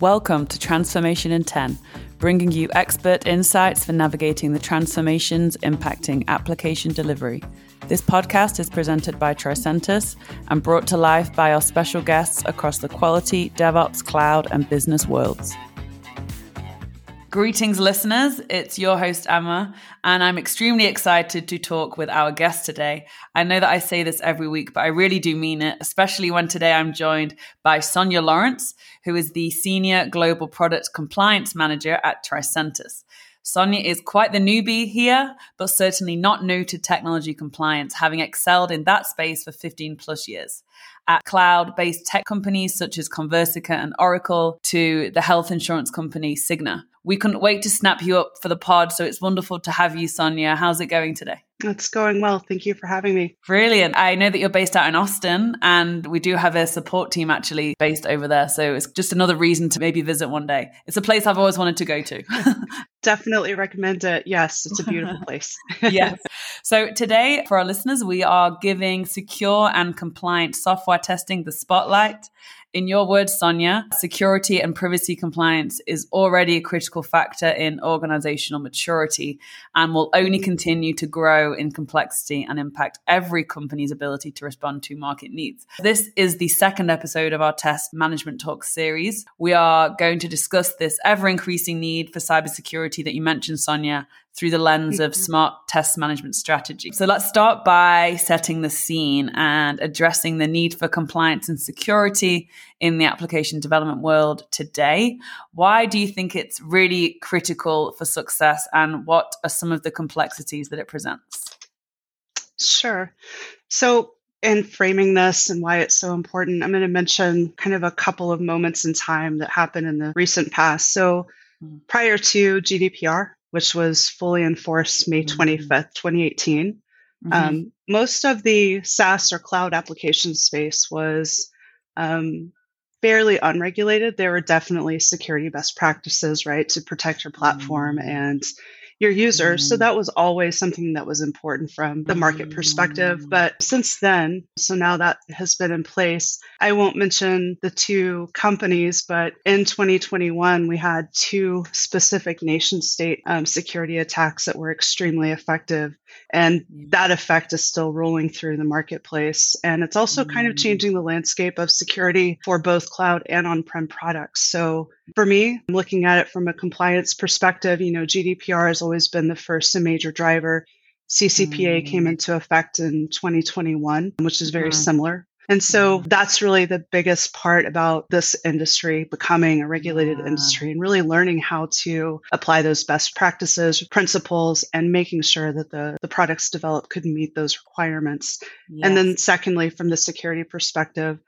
Welcome to Transformation in 10, bringing you expert insights for navigating the transformations impacting application delivery. This podcast is presented by Tricentis and brought to life by our special guests across the quality, DevOps, cloud, and business worlds. Greetings, listeners. It's your host, Emma, and I'm extremely excited to talk with our guest today. I know that I say this every week, but I really do mean it, especially when today I'm joined by Sonia Lawrence, who is the Senior Global Product Compliance Manager at Tricentis. Sonia is quite the newbie here, but certainly not new to technology compliance, having excelled in that space for 15 plus years at cloud based tech companies such as Conversica and Oracle to the health insurance company Cigna. We couldn't wait to snap you up for the pod, so it's wonderful to have you, Sonia. How's it going today? It's going well. Thank you for having me. Brilliant. I know that you're based out in Austin, and we do have a support team actually based over there. So it's just another reason to maybe visit one day. It's a place I've always wanted to go to. Definitely recommend it. Yes, it's a beautiful place. yes. So today, for our listeners, we are giving secure and compliant software testing the spotlight. In your words, Sonia, security and privacy compliance is already a critical factor in organizational maturity and will only continue to grow in complexity and impact every company's ability to respond to market needs. This is the second episode of our Test Management Talk series. We are going to discuss this ever increasing need for cybersecurity that you mentioned, Sonia, through the lens of mm-hmm. smart test management strategy. So let's start by setting the scene and addressing the need for compliance and security in the application development world today. Why do you think it's really critical for success and what are some of the complexities that it presents? Sure. So in framing this and why it's so important, I'm going to mention kind of a couple of moments in time that happened in the recent past. So. Prior to GDPR, which was fully enforced May 25th, mm-hmm. 2018. Mm-hmm. Um, most of the SaaS or cloud application space was um, fairly unregulated. There were definitely security best practices, right, to protect your platform mm-hmm. and your users. Mm. So that was always something that was important from the market perspective. Mm. But since then, so now that has been in place, I won't mention the two companies, but in 2021, we had two specific nation state um, security attacks that were extremely effective. And that effect is still rolling through the marketplace. And it's also kind of mm. changing the landscape of security for both cloud and on prem products. So for me, I'm looking at it from a compliance perspective. You know, GDPR has always been the first and major driver. CCPA mm. came into effect in 2021, which is very similar. And so that's really the biggest part about this industry becoming a regulated yeah. industry and really learning how to apply those best practices, principles, and making sure that the, the products developed could meet those requirements. Yes. And then, secondly, from the security perspective,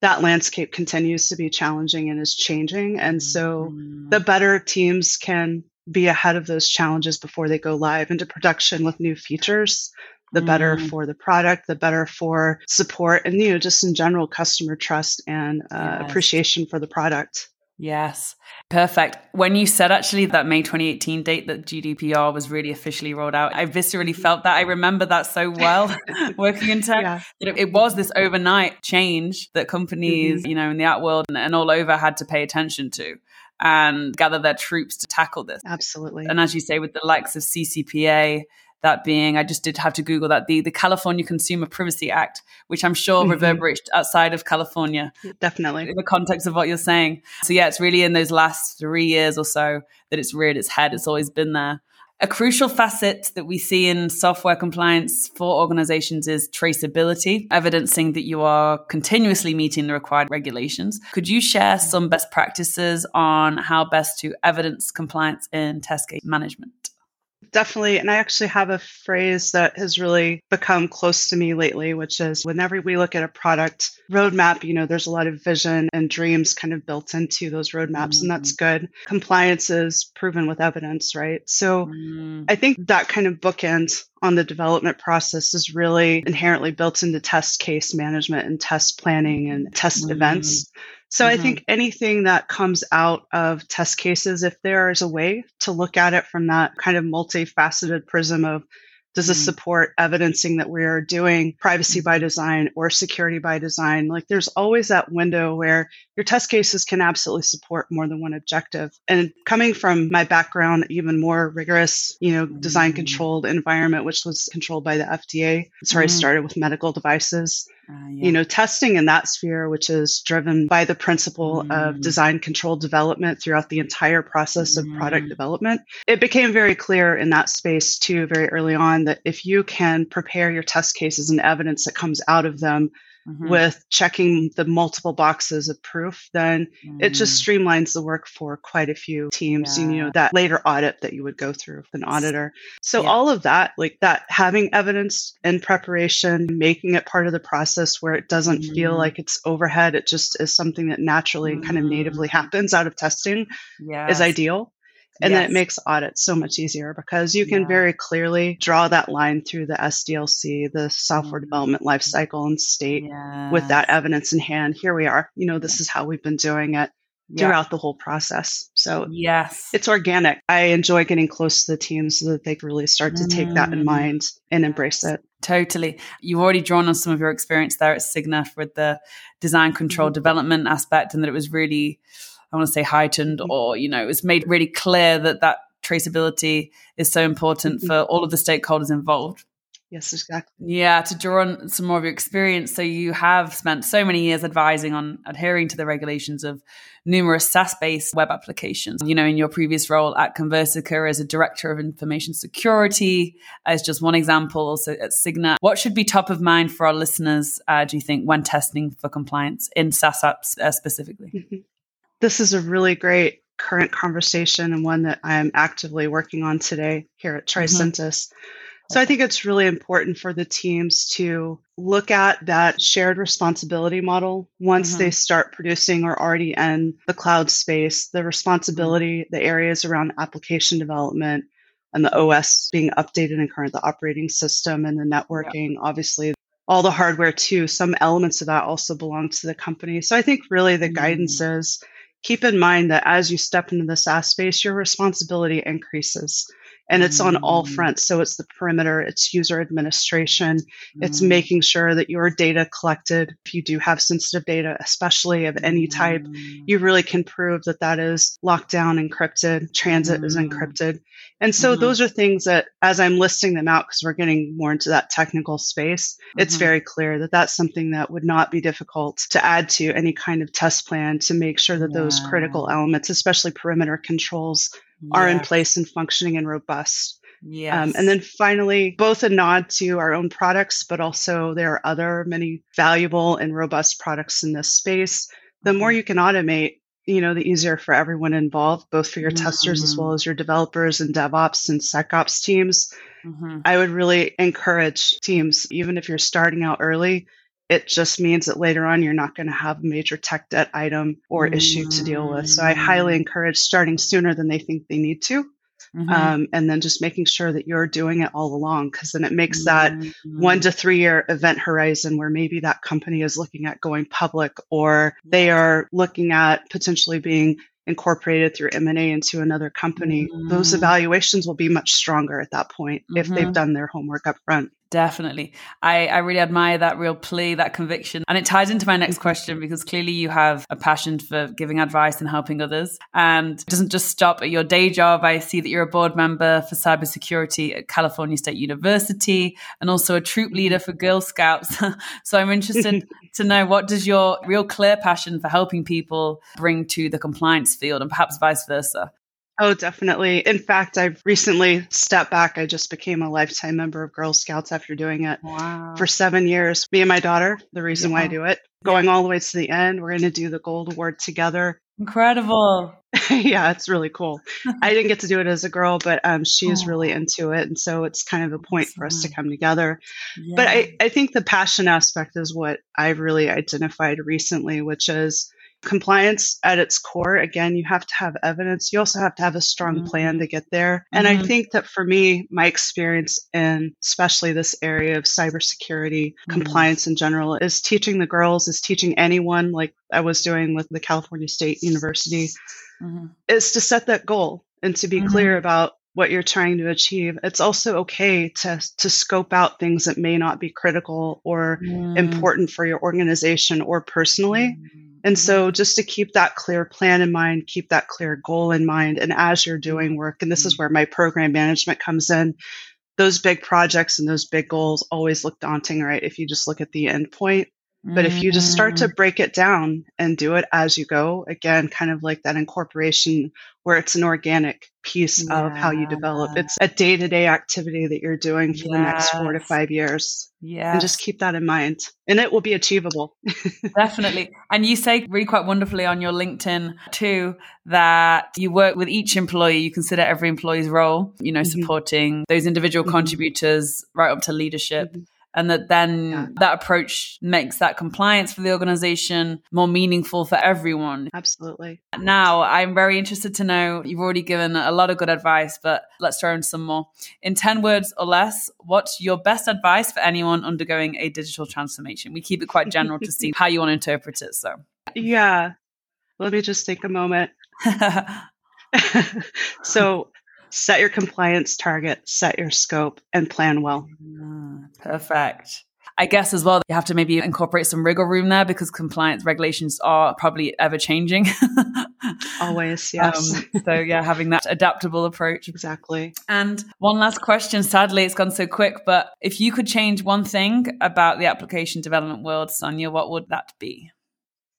that landscape continues to be challenging and is changing. And so mm-hmm. the better teams can be ahead of those challenges before they go live into production with new features, the better mm. for the product, the better for support, and you know just in general customer trust and uh, yes. appreciation for the product. Yes, perfect. When you said actually that May 2018 date that GDPR was really officially rolled out, I viscerally felt that. I remember that so well working in tech. Yeah. It, it, was this overnight change that companies, mm-hmm. you know, in the art world and, and all over had to pay attention to and gather their troops to tackle this. Absolutely. And as you say, with the likes of CCPA, that being, I just did have to Google that, the, the California Consumer Privacy Act, which I'm sure mm-hmm. reverberates outside of California. Definitely. In the context of what you're saying. So, yeah, it's really in those last three years or so that it's reared its head. It's always been there. A crucial facet that we see in software compliance for organizations is traceability, evidencing that you are continuously meeting the required regulations. Could you share some best practices on how best to evidence compliance in test case management? Definitely. And I actually have a phrase that has really become close to me lately, which is whenever we look at a product roadmap, you know, there's a lot of vision and dreams kind of built into those roadmaps, mm. and that's mm. good. Compliance is proven with evidence, right? So mm. I think that kind of bookend on the development process is really inherently built into test case management and test planning and test mm. events. So mm-hmm. I think anything that comes out of test cases, if there is a way to look at it from that kind of multifaceted prism of Does this mm-hmm. support evidencing that we are doing privacy by design or security by design? Like there's always that window where your test cases can absolutely support more than one objective. And coming from my background, even more rigorous, you know, design mm-hmm. controlled environment, which was controlled by the FDA. That's where I mm-hmm. started with medical devices. Uh, yeah. You know, testing in that sphere, which is driven by the principle mm. of design controlled development throughout the entire process of mm. product development. It became very clear in that space too, very early on, that if you can prepare your test cases and evidence that comes out of them mm-hmm. with checking the multiple boxes of proof, then mm. it just mm. streamlines the work for quite a few teams. Yeah. You know, that later audit that you would go through with an auditor. So yeah. all of that, like that, having evidence in preparation, making it part of the process where it doesn't mm. feel like it's overhead, it just is something that naturally and kind of natively happens out of testing yes. is ideal. And yes. then it makes audits so much easier because you can yeah. very clearly draw that line through the SDLC, the software mm-hmm. development lifecycle, and state yes. with that evidence in hand. Here we are. You know, this is how we've been doing it throughout yeah. the whole process. So yes, it's organic. I enjoy getting close to the team so that they really start to take that in mm. mind and embrace it. Totally. You've already drawn on some of your experience there at Cigna with the design control mm-hmm. development aspect and that it was really I want to say heightened mm-hmm. or, you know, it was made really clear that that traceability is so important mm-hmm. for all of the stakeholders involved. Yes, exactly. Yeah, to draw on some more of your experience. So you have spent so many years advising on adhering to the regulations of numerous SaaS-based web applications. You know, in your previous role at Conversica as a director of information security, as just one example, also at Cigna. What should be top of mind for our listeners, uh, do you think, when testing for compliance in SaaS apps uh, specifically? This is a really great current conversation and one that I'm actively working on today here at mm-hmm. Tricentis. Mm-hmm. So I think it's really important for the teams to look at that shared responsibility model once mm-hmm. they start producing or already in the cloud space, the responsibility, mm-hmm. the areas around application development and the OS being updated and current, the operating system and the networking, yeah. obviously all the hardware too. Some elements of that also belong to the company. So I think really the mm-hmm. guidance is keep in mind that as you step into the SaaS space, your responsibility increases and it's on all mm. fronts. So it's the perimeter, it's user administration, mm. it's making sure that your data collected, if you do have sensitive data, especially of any type, mm. you really can prove that that is locked down, encrypted, transit mm. is encrypted. And so mm-hmm. those are things that, as I'm listing them out, because we're getting more into that technical space, mm-hmm. it's very clear that that's something that would not be difficult to add to any kind of test plan to make sure that yeah. those critical elements, especially perimeter controls, yes. are in place and functioning and robust. Yes. Um, and then finally, both a nod to our own products, but also there are other many valuable and robust products in this space. The more mm-hmm. you can automate, you know, the easier for everyone involved, both for your mm-hmm. testers as well as your developers and DevOps and SecOps teams. Mm-hmm. I would really encourage teams, even if you're starting out early, it just means that later on you're not going to have a major tech debt item or issue to deal with. So I highly mm. encourage starting sooner than they think they need to. Mm-hmm. Um, and then just making sure that you're doing it all along because then it makes mm-hmm. that one to three year event horizon where maybe that company is looking at going public or they are looking at potentially being incorporated through M&A into another company, mm-hmm. those evaluations will be much stronger at that point if they've mm-hmm. done their homework up front. Definitely. I, I really admire that real plea, that conviction. And it ties into my next question because clearly you have a passion for giving advice and helping others. And it doesn't just stop at your day job. I see that you're a board member for cybersecurity at California State University and also a troop leader for Girl Scouts. so I'm interested to know what does your real clear passion for helping people bring to the compliance field and perhaps vice versa? Oh, definitely. In fact, I've recently stepped back. I just became a lifetime member of Girl Scouts after doing it wow. for seven years. Me and my daughter, the reason yeah. why I do it, going all the way to the end. We're going to do the gold award together. Incredible. yeah, it's really cool. I didn't get to do it as a girl, but um, is oh. really into it. And so it's kind of a point for us to come together. Yeah. But I, I think the passion aspect is what I've really identified recently, which is compliance at its core again you have to have evidence you also have to have a strong mm-hmm. plan to get there and mm-hmm. i think that for me my experience in especially this area of cybersecurity mm-hmm. compliance in general is teaching the girls is teaching anyone like i was doing with the california state university mm-hmm. is to set that goal and to be clear mm-hmm. about what you're trying to achieve. It's also okay to to scope out things that may not be critical or mm. important for your organization or personally. And so mm-hmm. just to keep that clear plan in mind, keep that clear goal in mind and as you're doing work and this is mm-hmm. where my program management comes in, those big projects and those big goals always look daunting, right? If you just look at the end point. But if you just start to mm. break it down and do it as you go, again, kind of like that incorporation where it's an organic piece yeah. of how you develop. It's a day to day activity that you're doing for yes. the next four to five years. Yeah. And just keep that in mind. And it will be achievable. Definitely. And you say really quite wonderfully on your LinkedIn too that you work with each employee, you consider every employee's role, you know, mm-hmm. supporting those individual mm-hmm. contributors right up to leadership. Mm-hmm and that then yeah. that approach makes that compliance for the organization more meaningful for everyone. Absolutely. Now, I'm very interested to know you've already given a lot of good advice, but let's throw in some more. In 10 words or less, what's your best advice for anyone undergoing a digital transformation? We keep it quite general to see how you want to interpret it. So, yeah. Let me just take a moment. so, set your compliance target, set your scope, and plan well. Perfect. I guess as well, you have to maybe incorporate some wriggle room there because compliance regulations are probably ever changing. Always, yes. Um, so, yeah, having that adaptable approach. Exactly. And one last question. Sadly, it's gone so quick, but if you could change one thing about the application development world, Sonia, what would that be?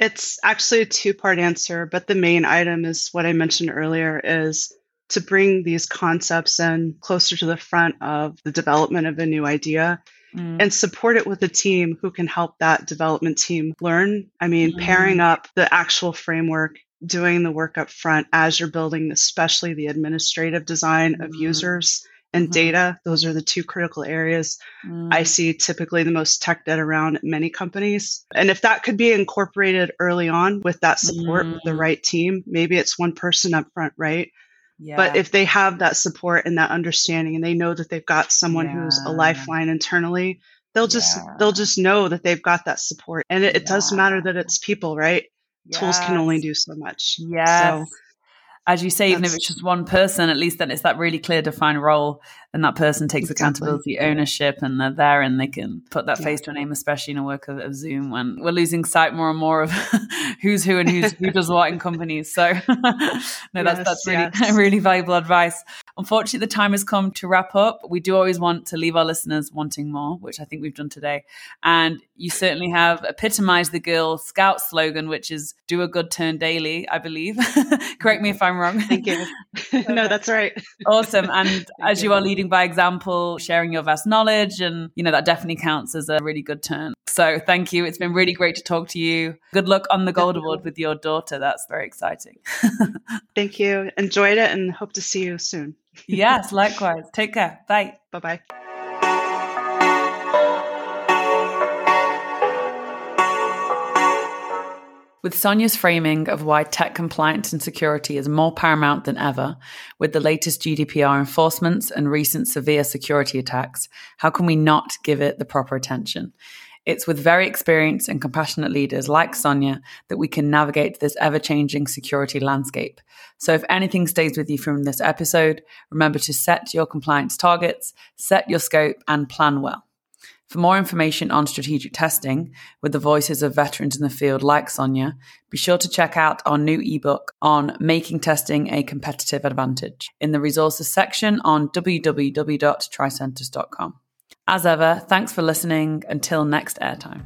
It's actually a two part answer, but the main item is what I mentioned earlier is to bring these concepts in closer to the front of the development of a new idea mm. and support it with a team who can help that development team learn. I mean, mm. pairing up the actual framework, doing the work up front as you're building, especially the administrative design mm. of users and mm-hmm. data. Those are the two critical areas mm. I see typically the most tech debt around many companies. And if that could be incorporated early on with that support, with the mm. right team, maybe it's one person up front, right? But if they have that support and that understanding and they know that they've got someone yeah. who's a lifeline internally, they'll just yeah. they'll just know that they've got that support. And it, it does matter that it's people, right? Yes. Tools can only do so much. Yeah. So as you say, even if it's just one person, at least then it's that really clear defined role and that person takes exactly. accountability, ownership, and they're there and they can put that yeah. face to a name, especially in a work of, of, Zoom when we're losing sight more and more of who's who and who's who does what in companies. So no, yes, that's that's really yes. really valuable advice. Unfortunately, the time has come to wrap up. We do always want to leave our listeners wanting more, which I think we've done today. And you certainly have epitomized the Girl Scout slogan, which is "Do a good turn daily." I believe. Correct me if I'm wrong. Thank you. no, that's right. Awesome. And as you. are leading by example, sharing your vast knowledge, and you know that definitely counts as a really good turn. So thank you. It's been really great to talk to you. Good luck on the Gold Award with your daughter. That's very exciting. thank you. Enjoyed it and hope to see you soon yes, likewise. Take care. Bye. Bye bye. With Sonia's framing of why tech compliance and security is more paramount than ever, with the latest GDPR enforcements and recent severe security attacks, how can we not give it the proper attention? It's with very experienced and compassionate leaders like Sonia that we can navigate this ever changing security landscape. So, if anything stays with you from this episode, remember to set your compliance targets, set your scope, and plan well. For more information on strategic testing with the voices of veterans in the field like Sonia, be sure to check out our new ebook on making testing a competitive advantage in the resources section on www.tricentis.com. As ever, thanks for listening. Until next airtime.